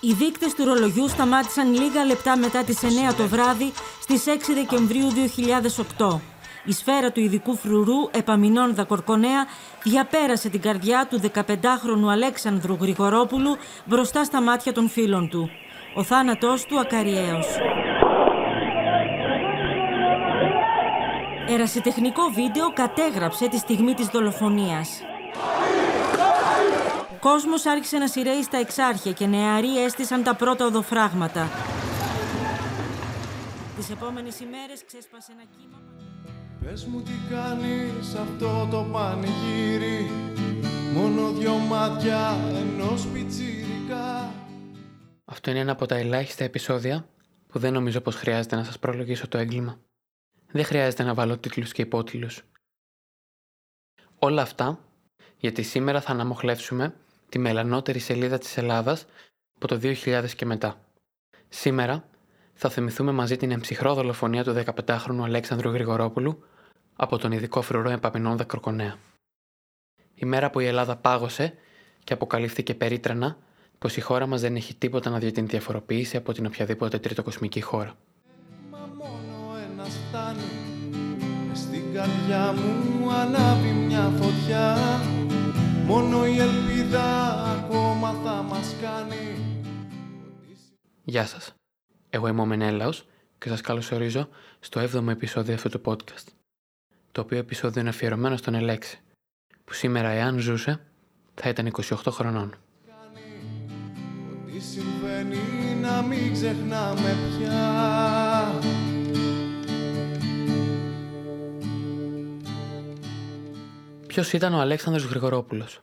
Οι δείκτες του ρολογιού σταμάτησαν λίγα λεπτά μετά τις 9 το βράδυ στις 6 Δεκεμβρίου 2008. Η σφαίρα του ειδικού φρουρού Επαμινών Κορκονέα διαπέρασε την καρδιά του 15χρονου Αλέξανδρου Γρηγορόπουλου μπροστά στα μάτια των φίλων του. Ο θάνατός του ακαριαίος. Ερασιτεχνικό βίντεο κατέγραψε τη στιγμή της δολοφονίας. Κόσμος άρχισε να σειραίει στα εξάρχεια και νεαροί έστησαν τα πρώτα οδοφράγματα. Τις επόμενες ημέρες ξέσπασε ένα κύμα... Πες μου τι κάνεις αυτό το πανηγύρι Μόνο δυο μάτια ενός πιτσιρικά Αυτό είναι ένα από τα ελάχιστα επεισόδια που δεν νομίζω πως χρειάζεται να σας προλογίσω το έγκλημα. Δεν χρειάζεται να βάλω τίτλους και υπότιτλους. Όλα αυτά γιατί σήμερα θα αναμοχλεύσουμε τη μελανότερη σελίδα της Ελλάδας από το 2000 και μετά. Σήμερα θα θυμηθούμε μαζί την εμψυχρό δολοφονία του 15χρονου Αλέξανδρου Γρηγορόπουλου από τον ειδικό φρουρό Επαπεινόνδα Κροκονέα. Η μέρα που η Ελλάδα πάγωσε και αποκαλύφθηκε περίτρανα πως η χώρα μας δεν έχει τίποτα να δει την διαφοροποίηση από την οποιαδήποτε τριτοκοσμική χώρα. Μα μόνο ένας φτάνει Στην καρδιά μου ανάβει μια φωτιά Μόνο η ελπίδα ακόμα θα μας κάνει Γεια σας. Εγώ είμαι ο Μενέλαος και σας καλωσορίζω στο 7ο επεισόδιο αυτού του podcast. Το οποίο επεισόδιο είναι αφιερωμένο στον Ελέξη, που σήμερα εάν ζούσε θα ήταν 28 χρονών. Τι συμβαίνει να μην ξεχνάμε πια Ποιος ήταν ο Αλέξανδρος Γρηγορόπουλος;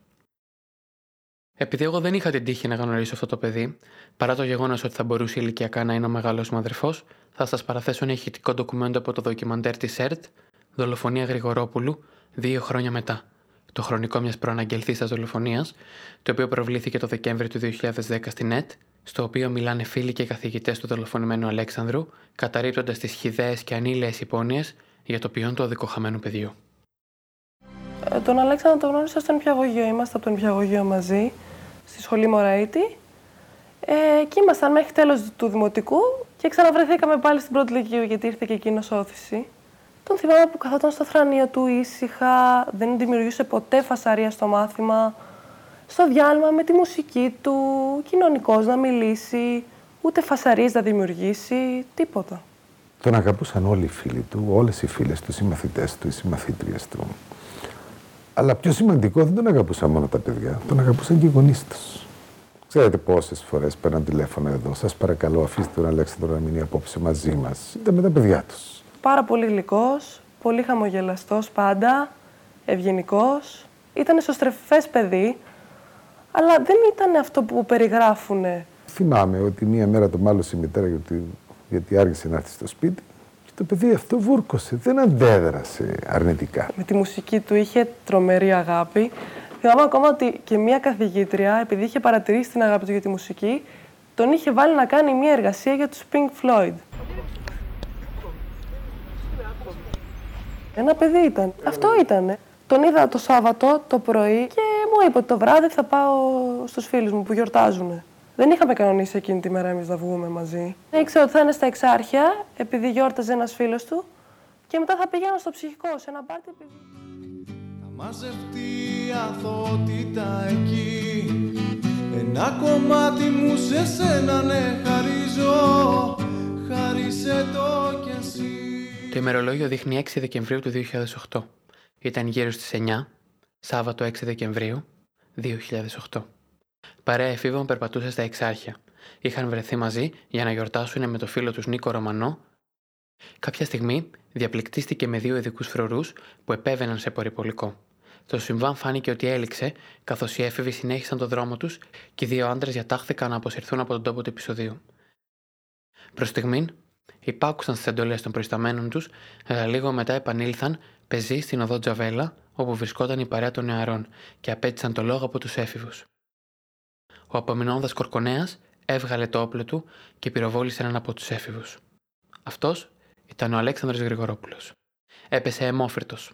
Επειδή εγώ δεν είχα την τύχη να γνωρίσω αυτό το παιδί, παρά το γεγονός ότι θα μπορούσε ηλικιακά να είναι ο μεγάλος μου αδερφός, θα σας παραθέσω ένα ηχητικό ντοκουμέντο από το ντοκιμαντέρ της ΕΡΤ, Δολοφονία Γρηγορόπουλου, δύο χρόνια μετά. Το χρονικό μιας προαναγγελθή δολοφονίας, το οποίο προβλήθηκε το Δεκέμβριο του 2010 στην ΕΤ, στο οποίο μιλάνε φίλοι και καθηγητές του δολοφονημένου Αλέξανδρου, καταρρύπτοντας τις χιδαίε και ανήλαιες υπόνοιες για το ποιόν του αδικοχαμένου παιδιού. Ε, τον Αλέξανδρο τον γνώρισα στο νηπιαγωγείο. Είμαστε από το νηπιαγωγείο μαζί, στη σχολή Μωραήτη. Ε, και ήμασταν μέχρι τέλος του δημοτικού και ξαναβρεθήκαμε πάλι στην πρώτη λυκείου γιατί ήρθε και εκείνος όθηση. Τον θυμάμαι που καθόταν στο θρανείο του ήσυχα, δεν δημιουργούσε ποτέ φασαρία στο μάθημα. Στο διάλειμμα με τη μουσική του, κοινωνικός να μιλήσει, ούτε φασαρίες να δημιουργήσει, τίποτα. Τον αγαπούσαν όλοι οι φίλοι του, όλες οι φίλες του, οι μαθητές του, οι συμμαθήτριες του. Αλλά πιο σημαντικό δεν τον αγαπούσαν μόνο τα παιδιά, τον αγαπούσαν και οι γονείς τους. Ξέρετε πόσες φορές παίρναν τηλέφωνο εδώ. Σας παρακαλώ, αφήστε τον Αλέξανδρο να μείνει απόψε μαζί μας. Ήταν με τα παιδιά τους. Πάρα πολύ γλυκός, πολύ χαμογελαστός πάντα, ευγενικός. Ήταν εσωστρεφές παιδί, αλλά δεν ήταν αυτό που περιγράφουν. Θυμάμαι ότι μία μέρα το μάλωσε η μητέρα γιατί, γιατί άργησε να έρθει στο σπίτι και το παιδί αυτό βούρκωσε, δεν αντέδρασε αρνητικά. Με τη μουσική του είχε τρομερή αγάπη. Θυμάμαι ακόμα ότι και μία καθηγήτρια, επειδή είχε παρατηρήσει την αγάπη του για τη μουσική, τον είχε βάλει να κάνει μία εργασία για τους Pink Floyd. Ένα παιδί ήταν. Αυτό ήταν. Τον είδα το Σάββατο το πρωί και μου είπε ότι το βράδυ θα πάω στους φίλους μου που γιορτάζουν. Δεν είχαμε κανονίσει εκείνη τη μέρα εμείς να βγούμε μαζί. Ήξερα ότι θα είναι στα εξάρχεια, επειδή γιόρταζε ένας φίλος του και μετά θα πηγαίνω στο ψυχικό, σε ένα πάρτι επειδή... Θα μαζευτεί η αθωότητα εκεί Ένα κομμάτι μου σε σένα ναι χαρίζω Χάρισε το κι εσύ Το ημερολόγιο δείχνει 6 Δεκεμβρίου του 2008. Ήταν γύρω στις 9, Σάββατο 6 Δεκεμβρίου 2008. Παρέα εφήβων περπατούσε στα εξάρχεια. Είχαν βρεθεί μαζί για να γιορτάσουν με το φίλο τους Νίκο Ρωμανό. Κάποια στιγμή διαπληκτίστηκε με δύο ειδικούς φρουρούς που επέβαιναν σε πορυπολικό. Το συμβάν φάνηκε ότι έληξε, καθώς οι έφηβοι συνέχισαν το δρόμο τους και οι δύο άντρες διατάχθηκαν να αποσυρθούν από τον τόπο του επεισοδίου. Προς στιγμήν, υπάκουσαν στις εντολές των προϊσταμένων τους, αλλά λίγο μετά επανήλθαν πεζοί στην οδό Τζαβέλα, όπου βρισκόταν η παρέα των νεαρών και απέτησαν το λόγο από τους έφηβους. Ο απομεινώντα Κορκονέας έβγαλε το όπλο του και πυροβόλησε έναν από τους έφηβους. Αυτός ήταν ο Αλέξανδρος Γρηγορόπουλος. Έπεσε αιμόφυρτος.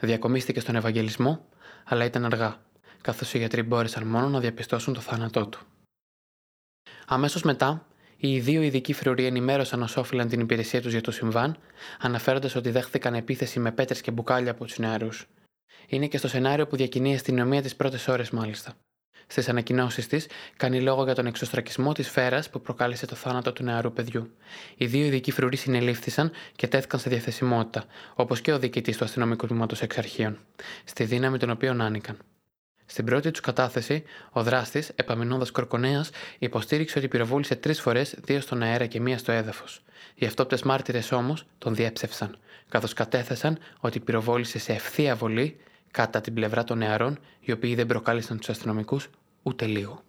Διακομίστηκε στον Ευαγγελισμό, αλλά ήταν αργά, καθώς οι γιατροί μπόρεσαν μόνο να διαπιστώσουν το θάνατό του. Αμέσως μετά, οι δύο ειδικοί φρουροί ενημέρωσαν ως όφυλαν την υπηρεσία τους για το συμβάν, αναφέροντας ότι δέχθηκαν επίθεση με πέτρες και μπουκάλια από τους νεαρούς. Είναι και στο σενάριο που διακινεί η αστυνομία τις πρώτες ώρες, μάλιστα. Στις ανακοινώσεις της, κάνει λόγο για τον εξωστρακισμό της φέρα που προκάλεσε το θάνατο του νεαρού παιδιού. Οι δύο ειδικοί φρουροί συνελήφθησαν και τέθηκαν σε διαθεσιμότητα, όπως και ο διοικητής του αστυνομικού τμήματος εξ στη δύναμη των οποίων άνοικαν. Στην πρώτη τους κατάθεση, ο δράστης, επαμεινώντας Κορκονέας, υποστήριξε ότι πυροβόλησε τρεις φορές, δύο στον αέρα και μία στο έδαφος. Οι αυτόπτες μάρτυρες όμως τον διέψευσαν, καθώς κατέθεσαν ότι πυροβόλησε σε ευθεία βολή κατά την πλευρά των νεαρών, οι οποίοι δεν προκάλεσαν τους αστυνομικούς ούτε λίγο.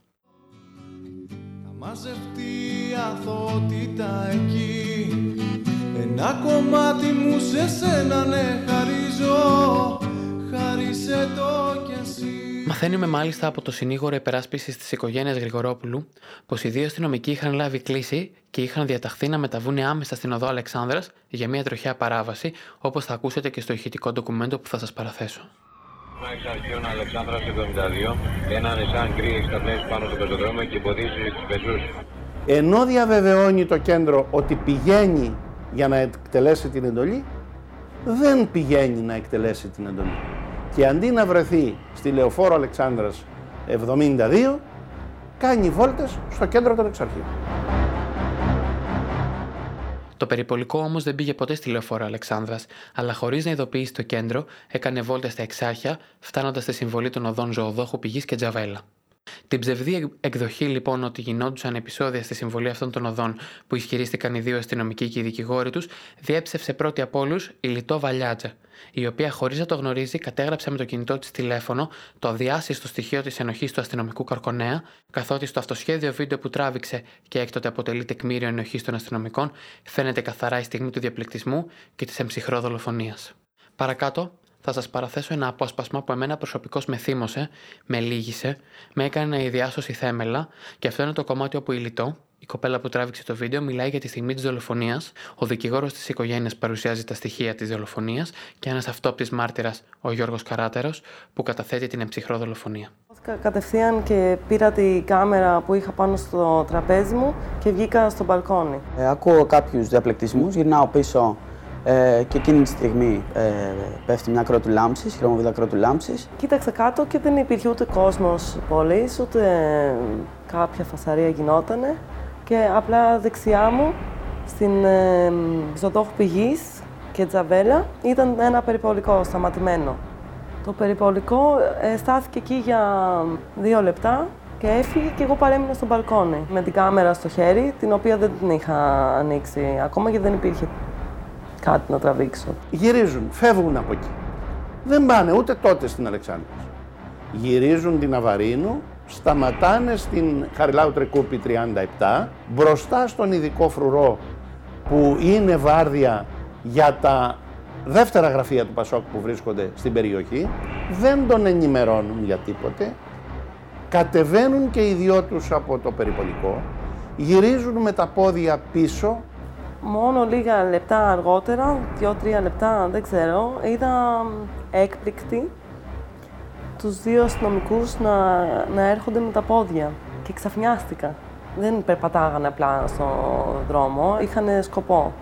Θα μαζευτεί η αθότητα εκεί Ένα κομμάτι μου σε σένα ναι χαρίζω Χάρισε το κι εσύ Μαθαίνουμε μάλιστα από το συνήγορο υπεράσπισης της οικογένειας Γρηγορόπουλου πως οι δύο αστυνομικοί είχαν λάβει κλίση και είχαν διαταχθεί να μεταβούν άμεσα στην οδό Αλεξάνδρας για μια τροχιά παράβαση, όπως θα ακούσετε και στο ηχητικό ντοκουμέντο που θα σας παραθέσω. Εξ αρχείων Αλεξάνδρας 72, ένα νησάν γκρι εξταπνέσει πάνω στο πεζοδρόμιο και εμποδίζει τους πεζούς. Ενώ διαβεβαιώνει το κέντρο ότι πηγαίνει για να εκτελέσει την εντολή, δεν πηγαίνει να εκτελέσει την εντολή. Και αντί να βρεθεί στη Λεωφόρο Αλεξάνδρας 72, κάνει βόλτες στο κέντρο των εξαρχείων. Το περιπολικό όμως δεν πήγε ποτέ στη λεωφόρο Αλεξάνδρας, αλλά χωρίς να ειδοποιήσει το κέντρο, έκανε βόλτα στα εξάρχεια, φτάνοντας στη συμβολή των οδών Ζωοδόχου Πηγής και Τζαβέλα. Την ψευδή εκδοχή λοιπόν ότι γινόντουσαν επεισόδια στη συμβολή αυτών των οδών που ισχυρίστηκαν οι δύο αστυνομικοί και οι δικηγόροι τους, διέψευσε πρώτη από όλους η Λιτό Βαλιάτζα, η οποία χωρίς να το γνωρίζει κατέγραψε με το κινητό της τηλέφωνο το αδιάσυστο στοιχείο της ενοχής του αστυνομικού Καρκονέα, καθότι στο αυτοσχέδιο βίντεο που τράβηξε και έκτοτε αποτελεί τεκμήριο ενοχής των αστυνομικών, φαίνεται καθαρά η στιγμή του διαπληκτισμού και της εμψυχρό δολοφονία. Παρακάτω, θα σας παραθέσω ένα απόσπασμα που εμένα προσωπικώς με θύμωσε, με λύγησε, με έκανε να ιδιάσωση θέμελα και αυτό είναι το κομμάτι όπου η Λιτό, η κοπέλα που τράβηξε το βίντεο, μιλάει για τη στιγμή της δολοφονίας, ο δικηγόρος της οικογένειας παρουσιάζει τα στοιχεία της δολοφονίας και ένας αυτόπτης μάρτυρας, ο Γιώργος Καράτερος, που καταθέτει την εμψυχρό δολοφονία. Κατευθείαν και πήρα τη κάμερα που είχα πάνω στο τραπέζι μου και βγήκα στο μπαλκόνι. Ε, ακούω κάποιους διαπλεκτισμού, γυρνάω πίσω ε, και εκείνη τη στιγμή ε, πέφτει μια κρότου λάμψης, χειρομοβίδα κρότου λάμψης. Κοίταξα κάτω και δεν υπήρχε ούτε κόσμος πόλης, ούτε κάποια φασαρία γινότανε. Και απλά δεξιά μου, στην ε, Ζωτόχου Πηγής και Τζαβέλα, ήταν ένα περιπολικό σταματημένο. Το περιπολικό ε, στάθηκε εκεί για δύο λεπτά και έφυγε και εγώ παρέμεινα στο μπαλκόνι με την κάμερα στο χέρι, την οποία δεν την είχα ανοίξει ακόμα γιατί δεν υπήρχε κάτι να τραβήξω. Γυρίζουν, φεύγουν από εκεί. Δεν πάνε ούτε τότε στην Αλεξάνδρεια. Γυρίζουν την Αβαρίνου, σταματάνε στην Χαριλάου Τρεκούπη 37, μπροστά στον ειδικό φρουρό που είναι βάρδια για τα δεύτερα γραφεία του Πασόκ που βρίσκονται στην περιοχή, δεν τον ενημερώνουν για τίποτε, κατεβαίνουν και οι δυο τους από το περιπολικό, γυρίζουν με τα πόδια πίσω Μόνο λίγα λεπτά αργότερα, δύο-τρία λεπτά, δεν ξέρω, είδα έκπληκτη τους δύο αστυνομικούς να, να έρχονται με τα πόδια και ξαφνιάστηκα. Δεν περπατάγανε απλά στο δρόμο, είχαν σκοπό.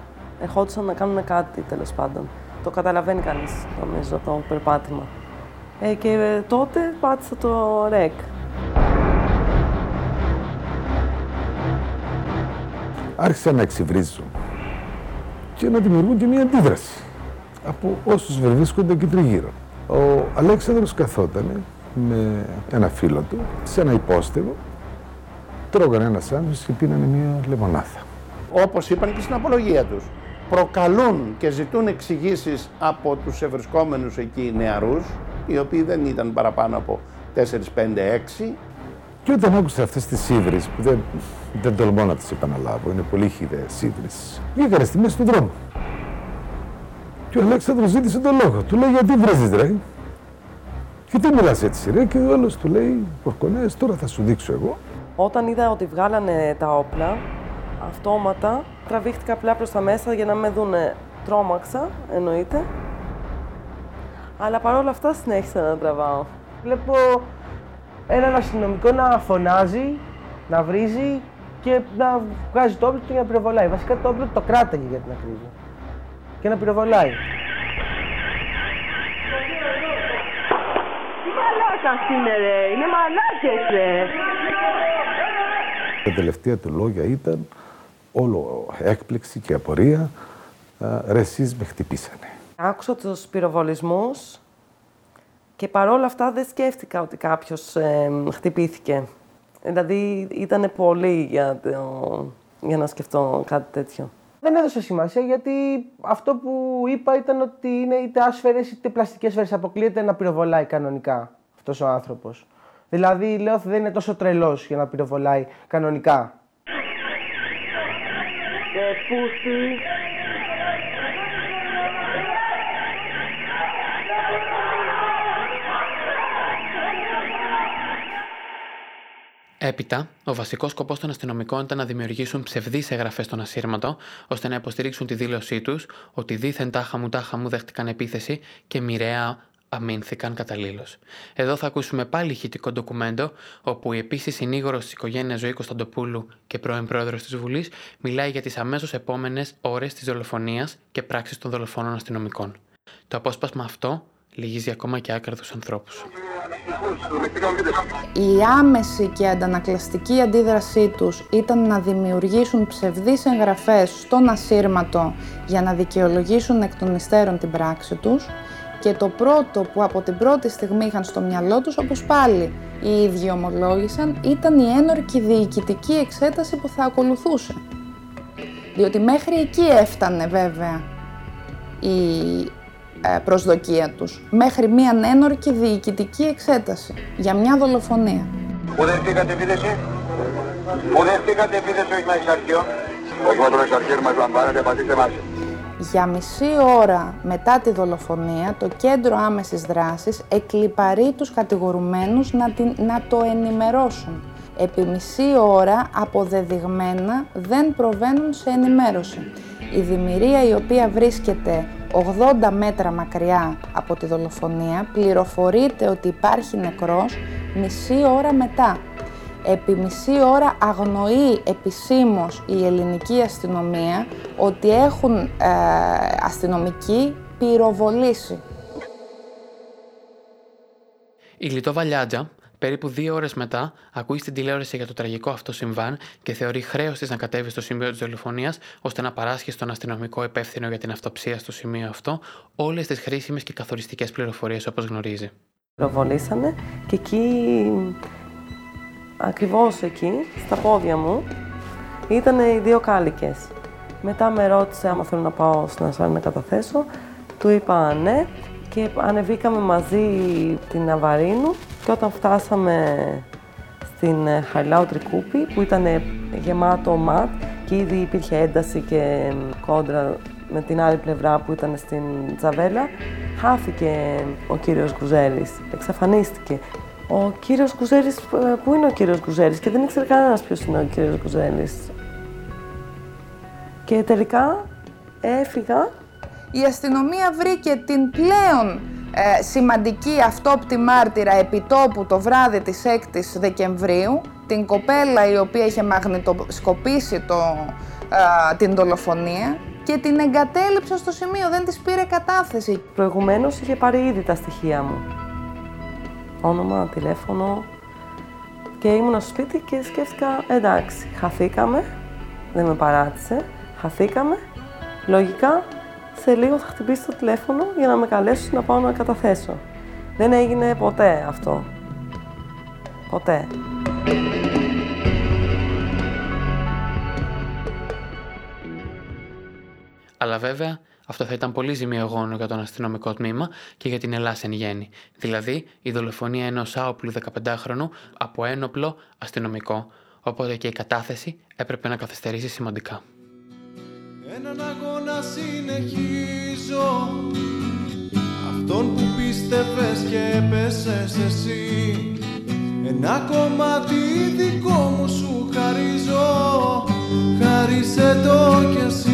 Ερχόντουσαν να κάνουν κάτι τέλος πάντων. Το καταλαβαίνει κανείς, νομίζω, το περπάτημα. Ε, και τότε πάτησα το ρεκ. Άρχισα να εξυβρίζω και να δημιουργούν και μια αντίδραση από όσους βρίσκονται εκεί τριγύρω. Ο Αλέξανδρος καθόταν με ένα φίλο του σε ένα υπόστεγο, τρώγανε ένα σάντουιτς και πίνανε μια λεμονάδα. Όπως είπαν και στην απολογία τους, προκαλούν και ζητούν εξηγήσεις από τους ευρισκόμενους εκεί νεαρούς, οι οποίοι δεν ήταν παραπάνω από 4, 5, 6. Και όταν άκουσα αυτές τις σύβρες, που δεν, δεν τολμώ να τις επαναλάβω, είναι πολύ χιδαίες σύβρες, βγήκανε στη μέση του δρόμου. Και ο Αλέξανδρος ζήτησε τον λόγο. Του λέει γιατί βρέζεις ρε; Και τι μιλάς έτσι ρε; Και ο άλλος του λέει Πορκονέας τώρα θα σου δείξω εγώ. Όταν είδα ότι βγάλανε τα όπλα, αυτόματα τραβήχτηκα απλά προς τα μέσα για να με δούνε. Τρόμαξα, εννοείται. Αλλά παρόλα αυτά συνέχισα να τραβάω. Βλέπω έναν αστυνομικό να φωνάζει, να βρίζει και να βγάζει το όπλο του για να πυροβολάει. Βασικά το όπλο το κράταγε για την ακρίβεια. Και να πυροβολάει. Τι μαλάκας είναι ρε, είναι μαλάκες ρε. Τα τελευταία του λόγια ήταν όλο έκπληξη και απορία. «Α, Ρε εσείς με χτυπήσανε. Άκουσα τους πυροβολισμούς και παρόλα αυτά δεν σκέφτηκα ότι κάποιος ε, χτυπήθηκε. Δηλαδή ήταν πολύ για, το- για να σκεφτώ κάτι τέτοιο. Δεν έδωσα σημασία γιατί αυτό που είπα ήταν ότι είναι είτε άσφαιρες είτε πλαστικές σφαίρες. Αποκλείεται να πυροβολάει κανονικά αυτός ο άνθρωπος. Δηλαδή, λέω ότι δεν είναι τόσο τρελός για να πυροβολάει κανονικά. Ε, πούστη. Έπειτα, ο βασικός σκοπός των αστυνομικών ήταν να δημιουργήσουν ψευδείς εγγραφές στον ασύρματο, ώστε να υποστηρίξουν τη δήλωσή τους ότι δίθεν τάχα μου τάχα μου δέχτηκαν επίθεση και μοιραία αμήνθηκαν καταλήλως. Εδώ θα ακούσουμε πάλι ηχητικό ντοκουμέντο, όπου η επίσης συνήγορος της οικογένειας Ζωή Κωνσταντοπούλου και πρώην πρόεδρος της Βουλής μιλάει για τις αμέσως επόμενες ώρες της δολοφονίας και πράξης των δολοφόνων αστυνομικών. Το απόσπασμα αυτό λυγίζει ακόμα και άκραδου ανθρώπους. Η άμεση και αντανακλαστική αντίδρασή τους ήταν να δημιουργήσουν ψευδείς εγγραφές στον ασύρματο για να δικαιολογήσουν εκ των υστέρων την πράξη τους και το πρώτο που από την πρώτη στιγμή είχαν στο μυαλό τους, όπως πάλι οι ίδιοι ομολόγησαν, ήταν η ένορκη διοικητική εξέταση που θα ακολουθούσε. Διότι μέχρι εκεί έφτανε βέβαια η ε, προσδοκία τους. Μέχρι μία ένορκη διοικητική εξέταση για μια δολοφονία. Πού δεχτήκατε επίθεση; Πού δεχτήκατε επίθεση όχι με εξαρχείο. Όχι με τον εξαρχείο μας λαμβάνετε, πατήστε μας. Για μισή ώρα μετά τη δολοφονία, το κέντρο άμεσης δράσης εκλυπαρεί τους κατηγορουμένους να, την, να το ενημερώσουν. Επί μισή ώρα αποδεδειγμένα δεν προβαίνουν σε ενημέρωση. Η δημιουργία η οποία βρίσκεται 80 μέτρα μακριά από τη δολοφονία πληροφορείται ότι υπάρχει νεκρός μισή ώρα μετά. Επί μισή ώρα αγνοεί επισήμως η ελληνική αστυνομία ότι έχουν ε, αστυνομικοί πυροβολήσει. Η Λιτό Βαλιάτζα, περίπου δύο ώρες μετά, ακούει στην τηλεόραση για το τραγικό αυτό συμβάν και θεωρεί χρέος της να κατέβει στο σημείο της δολοφονίας ώστε να παράσχει στον αστυνομικό υπεύθυνο για την αυτοψία στο σημείο αυτό όλες τις χρήσιμες και καθοριστικές πληροφορίες όπως γνωρίζει. Πυροβολήσανε και εκεί, ακριβώς εκεί, στα πόδια μου, ήταν οι δύο κάλικες. Μετά με ρώτησε άμα θέλω να πάω στην ασφάλεια να καταθέσω. Του είπα ναι και ανεβήκαμε μαζί την Αβαρίνου και όταν φτάσαμε στην ε, Χαριλάου Τρικούπη που ήταν γεμάτο ματ και ήδη υπήρχε ένταση και κόντρα με την άλλη πλευρά που ήταν στην Τζαβέλα, χάθηκε ο κύριος Γκουζέλης, εξαφανίστηκε. Ο κύριος Γκουζέλης, ε, πού είναι ο κύριος Γκουζέλης και δεν ήξερε κανένας ποιος είναι ο κύριος Γκουζέλης. Και τελικά έφυγα Η αστυνομία βρήκε την πλέον ε, σημαντική αυτόπτη μάρτυρα επιτόπου το βράδυ της 6ης Δεκεμβρίου, την κοπέλα η οποία είχε μαγνητοσκοπήσει το, ε, την δολοφονία και την εγκατέλειψε στο σημείο, δεν της πήρε κατάθεση. Προηγουμένως είχε πάρει ήδη τα στοιχεία μου. Όνομα, τηλέφωνο. Και ήμουν στο σπίτι και σκέφτηκα, εντάξει, χαθήκαμε, δεν με παράτησε, χαθήκαμε. Λογικά, σε λίγο θα χτυπήσει το τηλέφωνο για να με καλέσει να πάω να καταθέσω. Δεν έγινε ποτέ αυτό. Ποτέ. Αλλά βέβαια, αυτό θα ήταν πολύ ζημιογόνο για τον αστυνομικό τμήμα και για την Ελλάδα εν γέννη. Δηλαδή, η δολοφονία ενός άοπλου 15χρονου από ένοπλο αστυνομικό. Οπότε και η κατάθεση έπρεπε να καθυστερήσει σημαντικά. Έναν αγώνα συνεχίζω. Αυτόν που πίστευες και έπεσες εσύ. Ένα κομμάτι δικό μου σου χαρίζω. Χάρισε το κι εσύ.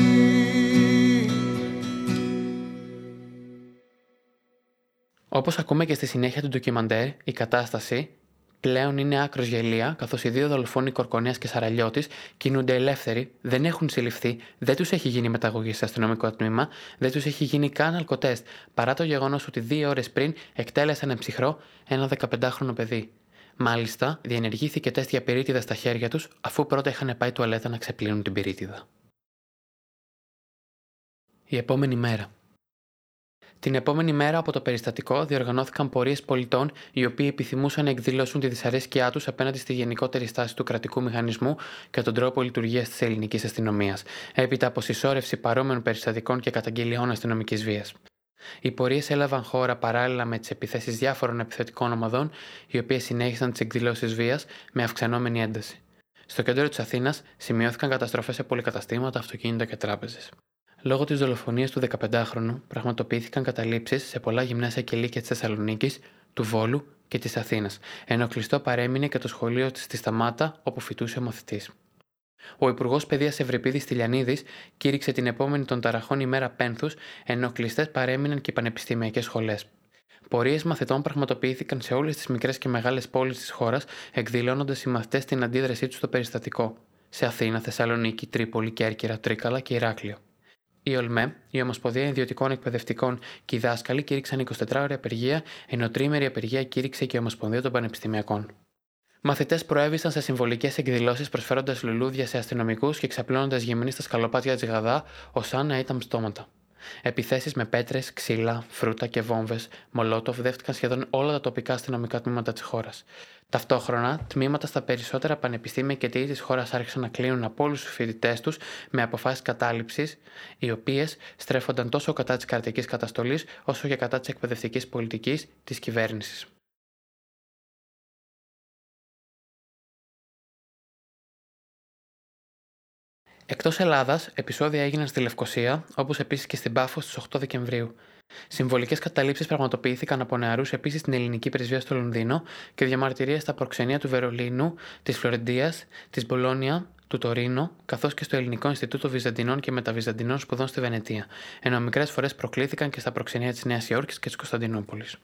Όπως ακούμε και στη συνέχεια του ντοκιμαντέρ, η κατάσταση, Πλέον είναι άκρος γελία, καθώς οι δύο δολοφόνοι Κορκονέα και Σαραλιώτης κινούνται ελεύθεροι, δεν έχουν συλληφθεί, δεν τους έχει γίνει μεταγωγή σε αστυνομικό τμήμα, δεν τους έχει γίνει καν αλκοτέστ, παρά το γεγονός ότι δύο ώρες πριν εκτέλεσαν ψυχρό ένα 15χρονο παιδί. Μάλιστα, διενεργήθηκε τεστ για πυρίτιδα στα χέρια τους, αφού πρώτα είχαν πάει τουαλέτα να ξεπλύνουν την πυρίτιδα. Η επόμενη μέρα. Την επόμενη μέρα από το περιστατικό διοργανώθηκαν πορείες πολιτών οι οποίοι επιθυμούσαν να εκδηλώσουν τη δυσαρέσκειά τους απέναντι στη γενικότερη στάση του κρατικού μηχανισμού και τον τρόπο λειτουργίας της ελληνικής αστυνομίας, έπειτα από συσσόρευση παρόμοιων περιστατικών και καταγγελιών αστυνομικής βίας. Οι πορείες έλαβαν χώρα παράλληλα με τις επιθέσεις διάφορων επιθετικών ομαδών, οι οποίες συνέχισαν τις εκδηλώσεις βίας με αυξανόμενη ένταση. Στο κέντρο της Αθήνας σημειώθηκαν καταστροφές σε πολυκαταστήματα, αυτοκίνητα και τράπεζες. Λόγω της δολοφονίας του 15χρονου, πραγματοποιήθηκαν καταλήψεις σε πολλά γυμνάσια και λύκεια της Θεσσαλονίκης, του Βόλου και της Αθήνας, ενώ κλειστό παρέμεινε και το σχολείο της στη Σταμάτα, όπου φοιτούσε ο μαθητής. Ο Υπουργός Παιδείας Ευρυπίδης Τηλιανίδης κήρυξε την επόμενη των ταραχών ημέρα πένθους, ενώ κλειστές παρέμειναν και οι πανεπιστημιακές σχολές. Πορείες μαθητών πραγματοποιήθηκαν σε όλες τις μικρές και μεγάλες πόλεις της χώρας, εκδηλώνοντας οι μαθητές την αντίδρασή τους στο περιστατικό. Σε Αθήνα, Θεσσαλονίκη, Τρίπολη, Κέρκυρα, Τρίκαλα και Ηράκλειο. Η ΟΛΜΕ, η Ομοσπονδία Ιδιωτικών Εκπαιδευτικών και οι δάσκαλοι κήρυξαν 24 ώρε απεργία, ενώ τρίμερη απεργία κήρυξε και η Ομοσπονδία των Πανεπιστημιακών. Μαθητές προέβησαν σε συμβολικές εκδηλώσεις προσφέροντας λουλούδια σε αστυνομικούς και ξαπλώνοντας γυμνή στα σκαλοπάτια της Γαδά, ως αν να ήταν στόματα. Επιθέσεις με πέτρες, ξύλα, φρούτα και βόμβες, μολότοφ δέχτηκαν σχεδόν όλα τα τοπικά αστυνομικά τμήματα της χώρας. Ταυτόχρονα, τμήματα στα περισσότερα πανεπιστήμια και τύχη της χώρας άρχισαν να κλείνουν από όλους τους φοιτητές τους με αποφάσεις κατάληψης, οι οποίες στρέφονταν τόσο κατά της κρατικής καταστολής όσο και κατά της εκπαιδευτικής πολιτικής της κυβέρνησης. Εκτός Ελλάδας, επεισόδια έγιναν στη Λευκοσία, όπως επίσης και στην Πάφο στις 8 Δεκεμβρίου. Συμβολικές καταλήψεις πραγματοποιήθηκαν από νεαρούς επίσης στην ελληνική πρεσβεία στο Λονδίνο και διαμαρτυρίε στα προξενία του Βερολίνου, της Φλωρεντίας, της Μπολόνια, του Τωρίνο, καθώς και στο Ελληνικό Ινστιτούτο Βυζαντινών και Μεταβυζαντινών Σπουδών στη Βενετία, ενώ μικρές φορές προκλήθηκαν και στα προξενία της Νέας Υόρκης και της Κωνσταντινούπολης.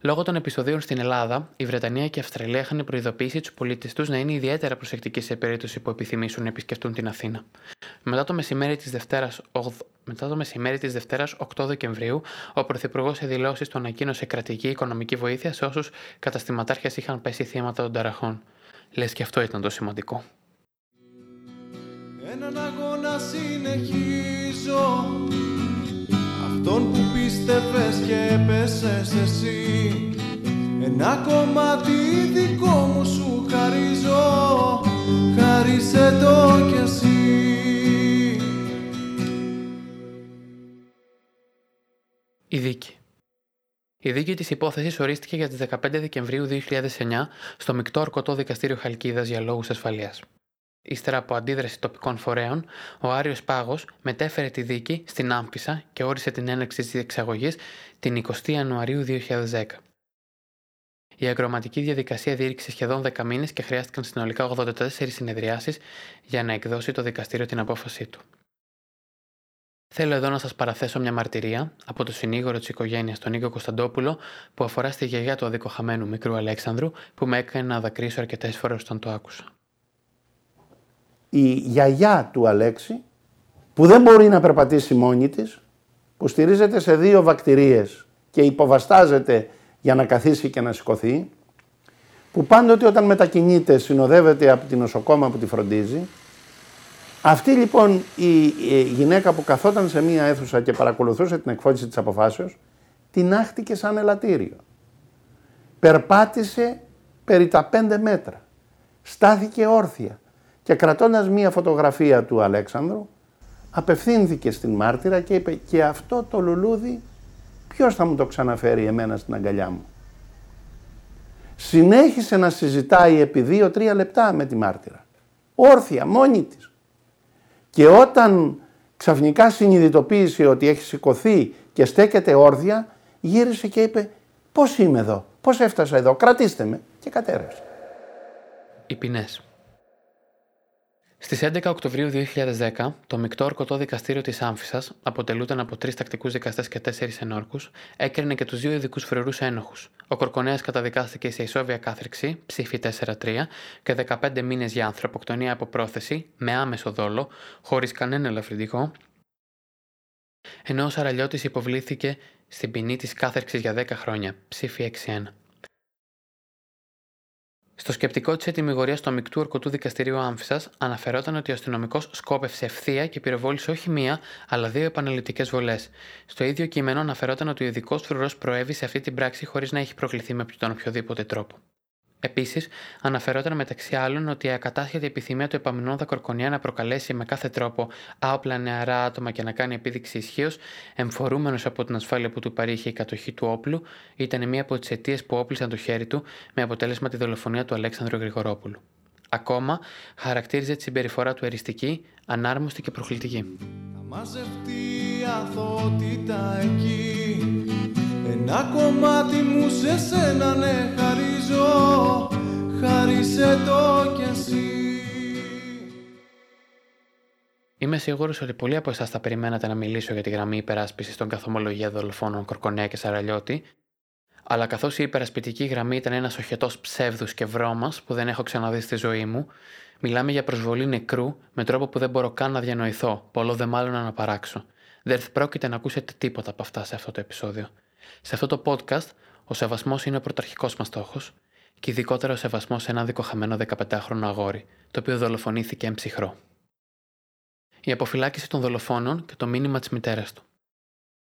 Λόγω των επεισοδίων στην Ελλάδα, η Βρετανία και η Αυστραλία είχαν προειδοποιήσει τους πολίτες τους να είναι ιδιαίτερα προσεκτικοί σε περίπτωση που επιθυμήσουν να επισκεφτούν την Αθήνα. Μετά το μεσημέρι της Δευτέρας μετά το μεσημέρι της Δευτέρας 8 Δεκεμβρίου, ο Πρωθυπουργός σε δηλώσει του ανακοίνωσε κρατική οικονομική βοήθεια σε όσους καταστηματάρχες είχαν πέσει θύματα των ταραχών. Λες και αυτό ήταν το σημαντικό. Έναν αγώνα συνεχίζω Αυτόν που πίστευες και έπεσες εσύ Ένα κομμάτι δικό μου σου χαρίζω Χάρισε το κι εσύ Η δίκη. Η δίκη της υπόθεσης ορίστηκε για τις 15 Δεκεμβρίου 2009 στο μεικτό ορκωτό δικαστήριο Χαλκίδας για λόγους ασφαλείας. Ύστερα από αντίδραση τοπικών φορέων, ο Άριος Πάγος μετέφερε τη δίκη στην Άμφισα και όρισε την έναρξη της διεξαγωγής την 20 Ιανουαρίου 2010. Η αγροματική διαδικασία διήρξε σχεδόν 10 μήνες και χρειάστηκαν συνολικά 84 συνεδριάσεις για να εκδώσει το δικαστήριο την απόφασή του. Θέλω εδώ να σας παραθέσω μια μαρτυρία από το συνήγορο της οικογένειας, τον Νίκο Κωνσταντόπουλο, που αφορά στη γιαγιά του αδικοχαμένου μικρού Αλέξανδρου, που με έκανε να δακρύσω αρκετές φορές όταν το άκουσα. Η γιαγιά του Αλέξη, που δεν μπορεί να περπατήσει μόνη της, που στηρίζεται σε δύο βακτηρίες και υποβαστάζεται για να καθίσει και να σηκωθεί, που πάντοτε όταν μετακινείται συνοδεύεται από την νοσοκόμα που τη φροντίζει, αυτή λοιπόν η, γυναίκα που καθόταν σε μία αίθουσα και παρακολουθούσε την εκφώτιση της αποφάσεως, την άχτηκε σαν ελαττήριο. Περπάτησε περί τα πέντε μέτρα. Στάθηκε όρθια και κρατώντας μία φωτογραφία του Αλέξανδρου, απευθύνθηκε στην μάρτυρα και είπε «Και αυτό το λουλούδι ποιος θα μου το ξαναφέρει εμένα στην αγκαλιά μου». Συνέχισε να συζητάει επί δύο-τρία λεπτά με τη μάρτυρα. Όρθια, μόνη της. Και όταν ξαφνικά συνειδητοποίησε ότι έχει σηκωθεί και στέκεται όρθια, γύρισε και είπε πώς είμαι εδώ, πώς έφτασα εδώ, κρατήστε με και κατέρευσε. Οι ποινές. Στις 11 Οκτωβρίου 2010, το μεικτό ορκωτό δικαστήριο της Άμφισα, αποτελούνταν από τρεις τακτικούς δικαστές και τέσσερις ενόρκους, έκρινε και τους δύο ειδικούς φρουρούς ένοχους. Ο Κορκονέας καταδικάστηκε σε ισόβια κάθριξη, ψήφι 4-3, και 15 μήνες για ανθρωποκτονία από πρόθεση, με άμεσο δόλο, χωρίς κανένα ελαφρυντικό, ενώ ο Σαραλιώτης υποβλήθηκε στην ποινή της κάθερξης για 10 χρόνια, ψήφι 6-1. Στο σκεπτικό της ετοιμιγορία του αμυκτού ορκωτού δικαστηρίου Άμφισας αναφερόταν ότι ο αστυνομικός σκόπευσε ευθεία και πυροβόλησε όχι μία, αλλά δύο επαναληπτικές βολές. Στο ίδιο κείμενο αναφερόταν ότι ο ειδικός φρουρός προέβη σε αυτή την πράξη χωρίς να έχει προκληθεί με τον οποιοδήποτε τρόπο. Επίσης, αναφερόταν μεταξύ άλλων ότι η ακατάσχετη επιθυμία του επαμεινόντα Κορκονιά να προκαλέσει με κάθε τρόπο άοπλα νεαρά άτομα και να κάνει επίδειξη ισχύως, εμφορούμενος από την ασφάλεια που του παρήχε η κατοχή του όπλου, ήταν μία από τις αιτίες που όπλησαν το χέρι του με αποτέλεσμα τη δολοφονία του Αλέξανδρου Γρηγορόπουλου. Ακόμα, χαρακτήριζε τη συμπεριφορά του εριστική, ανάρμοστη και προκλητική. Ένα κομμάτι μου σε σένα ναι χαρίζω Χάρισε το κι εσύ Είμαι σίγουρος ότι πολλοί από εσάς θα περιμένατε να μιλήσω για τη γραμμή υπεράσπισης των καθομολογία δολοφόνων Κορκονέα και Σαραλιώτη, αλλά καθώς η υπερασπιτική γραμμή ήταν ένας οχετός ψεύδους και βρώμας που δεν έχω ξαναδεί στη ζωή μου, μιλάμε για προσβολή νεκρού με τρόπο που δεν μπορώ καν να διανοηθώ, πολλό δε μάλλον να αναπαράξω. Δεν πρόκειται να ακούσετε τίποτα από αυτά σε αυτό το επεισόδιο. Σε αυτό το podcast, ο σεβασμός είναι ο πρωταρχικός μας στόχος και ειδικότερα ο σεβασμός σε ένα δικοχαμένο 15χρονο αγόρι, το οποίο δολοφονήθηκε εμψυχρό. Η αποφυλάκηση των δολοφόνων και το μήνυμα της μητέρας του.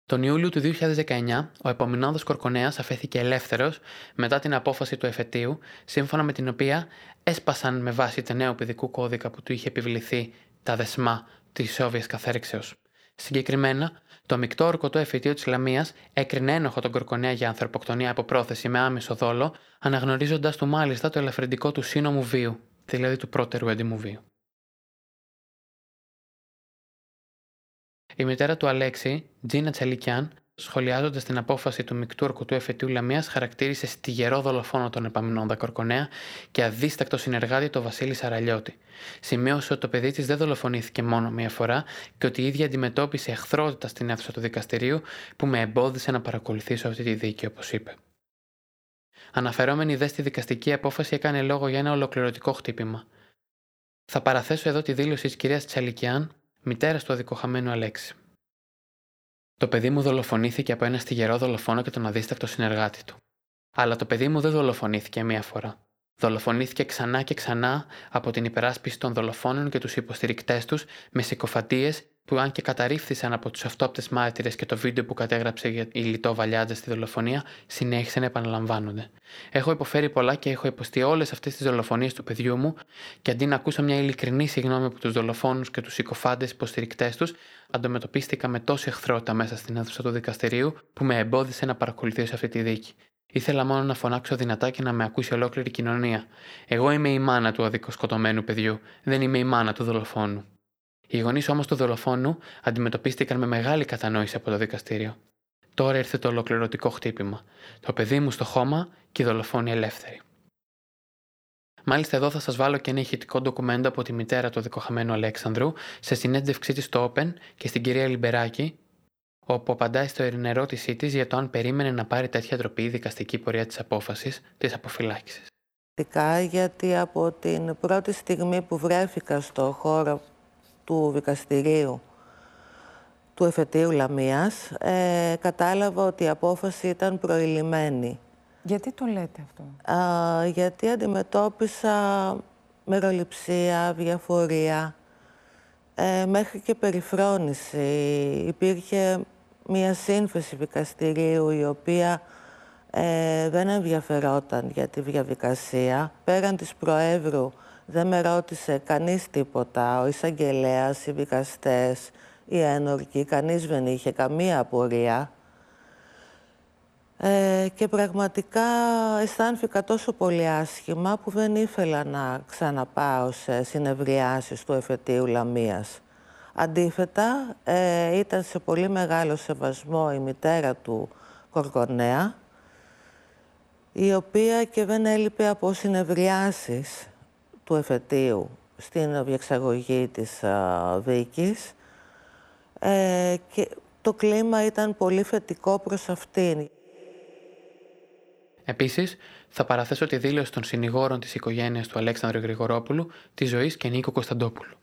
Τον Ιούλιο του 2019, ο επομεινόδο Κορκονέας αφέθηκε ελεύθερος μετά την απόφαση του εφετείου, σύμφωνα με την οποία έσπασαν με βάση το νέο παιδικού κώδικα που του είχε επιβληθεί τα δεσμά της Σόβιας καθέρξεω. Συγκεκριμένα, το μεικτό ορκωτό εφητείο της Λαμίας έκρινε ένοχο τον Κορκονέα για ανθρωποκτονία από πρόθεση με άμεσο δόλο, αναγνωρίζοντας του μάλιστα το ελαφρυντικό του σύνομου βίου, δηλαδή του πρώτερου έντιμου βίου. Η μητέρα του Αλέξη, Τζίνα Τσαλικιάν, σχολιάζοντας την απόφαση του μεικτού ορκωτού εφετείου Λαμίας, χαρακτήρισε στιγερό δολοφόνο τον επαμεινόντα Κορκονέα και αδίστακτο συνεργάτη το Βασίλη Σαραλιώτη. Σημείωσε ότι το παιδί της δεν δολοφονήθηκε μόνο μία φορά και ότι η ίδια αντιμετώπισε εχθρότητα στην αίθουσα του δικαστηρίου που με εμπόδισε να παρακολουθήσω αυτή τη δίκη, όπως είπε. Αναφερόμενη δε στη δικαστική απόφαση έκανε λόγο για ένα ολοκληρωτικό χτύπημα. Θα παραθέσω εδώ τη δήλωση της κυρίας Τσαλικιάν, μητέρας του αδικοχαμένου Αλέξη. Το παιδί μου δολοφονήθηκε από ένα στιγερό δολοφόνο και τον αδίστακτο συνεργάτη του. Αλλά το παιδί μου δεν δολοφονήθηκε μία φορά. Δολοφονήθηκε ξανά και ξανά από την υπεράσπιση των δολοφόνων και τους υποστηρικτές τους με συκοφαντίες που, αν και καταρρίφθησαν από τους αυτόπτες μάρτυρες και το βίντεο που κατέγραψε για η Λιτό Βαλιάτζα στη δολοφονία, συνέχισαν να επαναλαμβάνονται. Έχω υποφέρει πολλά και έχω υποστεί όλες αυτές τις δολοφονίες του παιδιού μου, και αντί να ακούσω μια ειλικρινή συγγνώμη από τους δολοφόνους και τους συκοφάντες υποστηρικτές τους, αντιμετωπίστηκα με τόση εχθρότητα μέσα στην αίθουσα του δικαστηρίου που με εμπόδισε να παρακολουθήσω αυτή τη δίκη. Ήθελα μόνο να φωνάξω δυνατά και να με ακούσει ολόκληρη κοινωνία. Εγώ είμαι η μάνα του αδικοσκοτωμένου παιδιού, δεν είμαι η μάνα του δολοφόνου. Οι γονείς όμως του δολοφόνου αντιμετωπίστηκαν με μεγάλη κατανόηση από το δικαστήριο. Τώρα ήρθε το ολοκληρωτικό χτύπημα. Το παιδί μου στο χώμα και η δολοφόνη ελεύθερη. Μάλιστα, εδώ θα σας βάλω και ένα ηχητικό ντοκουμέντο από τη μητέρα του δικοχαμένου Αλέξανδρου σε συνέντευξή της στο Open και στην κυρία Λιμπεράκη, όπου απαντάει στο ερώτησή της για το αν περίμενε να πάρει τέτοια ντροπή η δικαστική πορεία της απόφασης της αποφυλάκησης. Γιατί από την πρώτη στιγμή που βρέθηκα στο χώρο του δικαστηρίου του εφετείου Λαμίας, ε, κατάλαβα ότι η απόφαση ήταν προηλημένη. Γιατί το λέτε αυτό; Α, γιατί αντιμετώπισα μεροληψία, διαφορία, ε, μέχρι και περιφρόνηση. Υπήρχε μία σύνθεση δικαστηρίου η οποία ε, δεν ενδιαφερόταν για τη διαδικασία. Πέραν της Προέδρου δεν με ρώτησε κανείς τίποτα. Ο εισαγγελέας, οι δικαστές, οι ένορκοι, κανείς δεν είχε καμία απορία. Ε, και πραγματικά αισθάνθηκα τόσο πολύ άσχημα που δεν ήθελα να ξαναπάω σε συνευριάσεις του εφετείου Λαμίας. Αντίθετα, ε, ήταν σε πολύ μεγάλο σεβασμό η μητέρα του Κορκονέα, η οποία και δεν έλειπε από συνευριάσεις του εφετείου στην διεξαγωγή της α, δίκης ε, και το κλίμα ήταν πολύ θετικό προς αυτήν. Επίσης, θα παραθέσω τη δήλωση των συνηγόρων της οικογένειας του Αλέξανδρου Γρηγορόπουλου, της ζωής και Νίκο Κωνσταντόπουλου.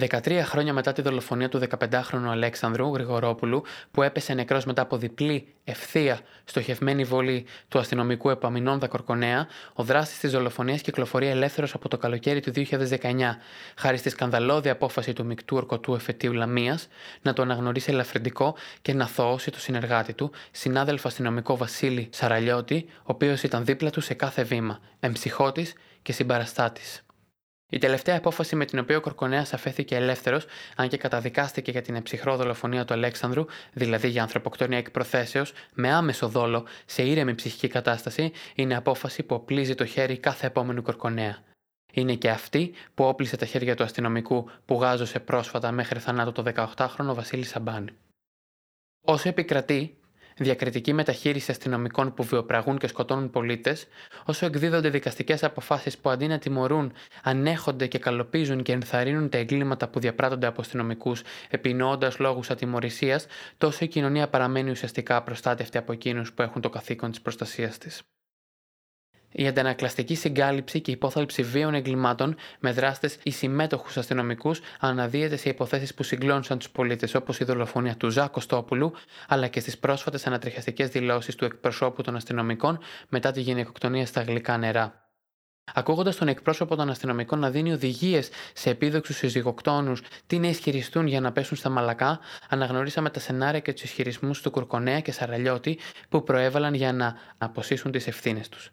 13 χρόνια μετά τη δολοφονία του 15χρονου Αλέξανδρου Γρηγορόπουλου, που έπεσε νεκρός μετά από διπλή, ευθεία, στοχευμένη βολή του αστυνομικού επαμεινών Κορκονέα, ο δράστης της δολοφονίας κυκλοφορεί ελεύθερος από το καλοκαίρι του 2019, χάρη στη σκανδαλώδη απόφαση του μεικτού ορκωτού εφετείου Λαμίας να το αναγνωρίσει ελαφρυντικό και να θωώσει το συνεργάτη του, συνάδελφο αστυνομικό Βασίλη Σαραλιώτη, ο οποίος ήταν δίπλα του σε κάθε βήμα, εμψυχώτη και συμπαραστάτης. Η τελευταία απόφαση με την οποία ο Κορκονέας αφέθηκε ελεύθερος, αν και καταδικάστηκε για την εψυχρό δολοφονία του Αλέξανδρου, δηλαδή για ανθρωποκτονία εκ προθέσεως, με άμεσο δόλο, σε ήρεμη ψυχική κατάσταση, είναι απόφαση που οπλίζει το χέρι κάθε επόμενου Κορκονέα. Είναι και αυτή που όπλησε τα χέρια του αστυνομικού που γάζωσε πρόσφατα μέχρι θανάτου το 18χρονο Βασίλη Σαμπάνη. Όσο επικρατεί διακριτική μεταχείριση αστυνομικών που βιοπραγούν και σκοτώνουν πολίτες, όσο εκδίδονται δικαστικές αποφάσεις που αντί να τιμωρούν, ανέχονται και καλοπίζουν και ενθαρρύνουν τα εγκλήματα που διαπράττονται από αστυνομικούς, επινοώντας λόγους ατιμορρησίας, τόσο η κοινωνία παραμένει ουσιαστικά προστάτευτη από εκείνους που έχουν το καθήκον της προστασίας της. Η αντανακλαστική συγκάλυψη και υπόθαλψη βίων εγκλημάτων με δράστες ή συμμέτοχους αστυνομικούς αναδύεται σε υποθέσεις που συγκλώνησαν τους πολίτες, όπως η δολοφονία του Ζάκ Κωστόπουλου, αλλά και στις πρόσφατες ανατριχιαστικές δηλώσεις του εκπροσώπου των αστυνομικών μετά τη γυναικοκτονία στα γλυκά νερά. Ακούγοντας τον εκπρόσωπο των αστυνομικών να δίνει οδηγίες σε επίδοξους συζυγοκτόνους τι να ισχυριστούν για να πέσουν στα μαλακά, αναγνωρίσαμε τα σενάρια και τους ισχυρισμούς του Κουρκονέα και Σαραλιώτη που προέβαλαν για να αποσύσουν τις ευθύνες τους.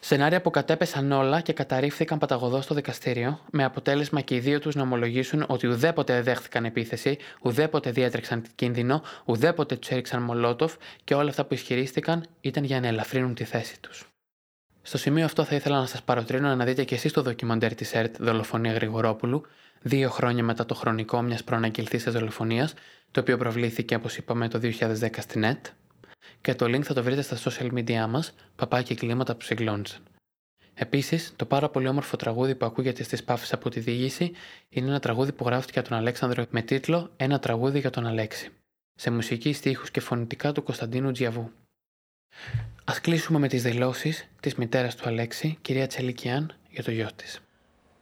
Σενάρια που κατέπεσαν όλα και καταρρίφθηκαν παταγωδός στο δικαστήριο, με αποτέλεσμα και οι δύο τους να ομολογήσουν ότι ουδέποτε δέχθηκαν επίθεση, ουδέποτε διέτρεξαν κίνδυνο, ουδέποτε τους έριξαν μολότοφ και όλα αυτά που ισχυρίστηκαν ήταν για να ελαφρύνουν τη θέση τους. Στο σημείο αυτό θα ήθελα να σας παροτρύνω να δείτε και εσείς το ντοκιμαντέρ της ΕΡΤ Δολοφονία Γρηγορόπουλου, δύο χρόνια μετά το χρονικό μιας προαναγγελθή δολοφονίας, το οποίο προβλήθηκε όπως είπαμε το 2010 στην ΕΡΤ, και το link θα το βρείτε στα social media μας, παπάκι κλίματα που συγκλώνησαν. Επίσης, το πάρα πολύ όμορφο τραγούδι που ακούγεται στις πάφες από τη διήγηση είναι ένα τραγούδι που γράφτηκε από τον Αλέξανδρο με τίτλο Ένα τραγούδι για τον Αλέξη. Σε μουσική, στίχους και φωνητικά του Κωνσταντίνου Τζιαβού. Α κλείσουμε με τις δηλώσεις της μητέρας του Αλέξη, κυρία Τσελικιάν, για το γιο της.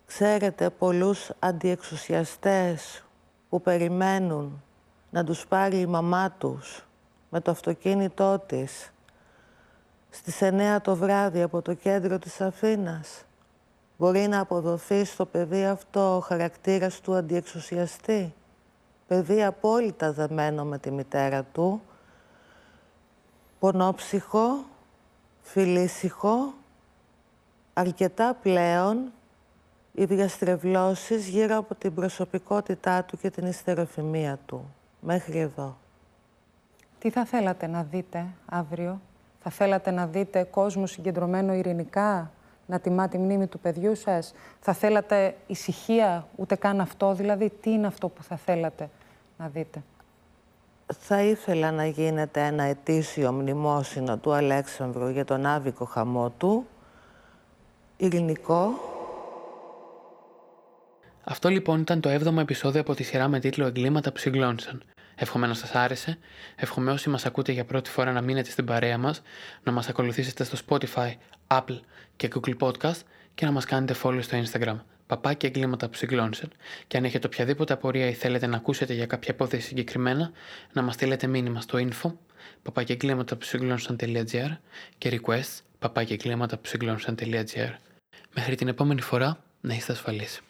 Ξέρετε πολλούς αντιεξουσιαστές που περιμένουν να τους πάρει η μαμά τους με το αυτοκίνητό της στις 9 το βράδυ από το κέντρο της Αθήνας. Μπορεί να αποδοθεί στο παιδί αυτό ο χαρακτήρας του αντιεξουσιαστή. Παιδί απόλυτα δεμένο με τη μητέρα του, πονόψυχο, φιλήσυχο, αρκετά πλέον οι διαστρεβλώσεις γύρω από την προσωπικότητά του και την ιστεροφημία του. Μέχρι εδώ. Τι θα θέλατε να δείτε αύριο, θα θέλατε να δείτε κόσμο συγκεντρωμένο ειρηνικά, να τιμά τη μνήμη του παιδιού σας, θα θέλατε ησυχία, ούτε καν αυτό, δηλαδή τι είναι αυτό που θα θέλατε να δείτε; Θα ήθελα να γίνεται ένα ετήσιο μνημόσυνο του Αλέξανδρου για τον άβικο χαμό του, ειρηνικό. Αυτό λοιπόν ήταν το 7ο επεισόδιο από τη σειρά με τίτλο «Εγκλήματα που συγκλώνησαν». Εύχομαι να σας άρεσε. Εύχομαι όσοι μας ακούτε για πρώτη φορά να μείνετε στην παρέα μας, να μας ακολουθήσετε στο Spotify, Apple και Google Podcast και να μας κάνετε follow στο Instagram. Παπάκι εγκλήματα που συγκλώνησαν. Και αν έχετε οποιαδήποτε απορία ή θέλετε να ακούσετε για κάποια υπόθεση συγκεκριμένα, να μας στείλετε μήνυμα στο info εγκλήματα που συγκλώνησαν.gr και requests εγκλήματα που συγκλώνησαν.gr. Μέχρι την επόμενη φορά να είστε ασφαλείς.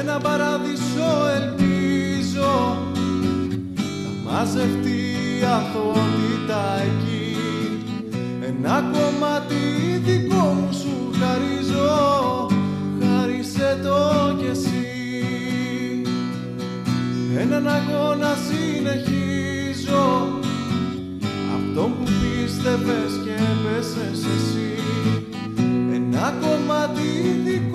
ένα παράδεισο ελπίζω. Θα μαζευτεί η αθότητα εκεί. Ένα κομμάτι δικό μου σου χαρίζω. Χαρίσε το κι εσύ. Έναν αγώνα συνεχίζω. Αυτό που πίστευες και έπεσες εσύ. Ένα κομμάτι δικό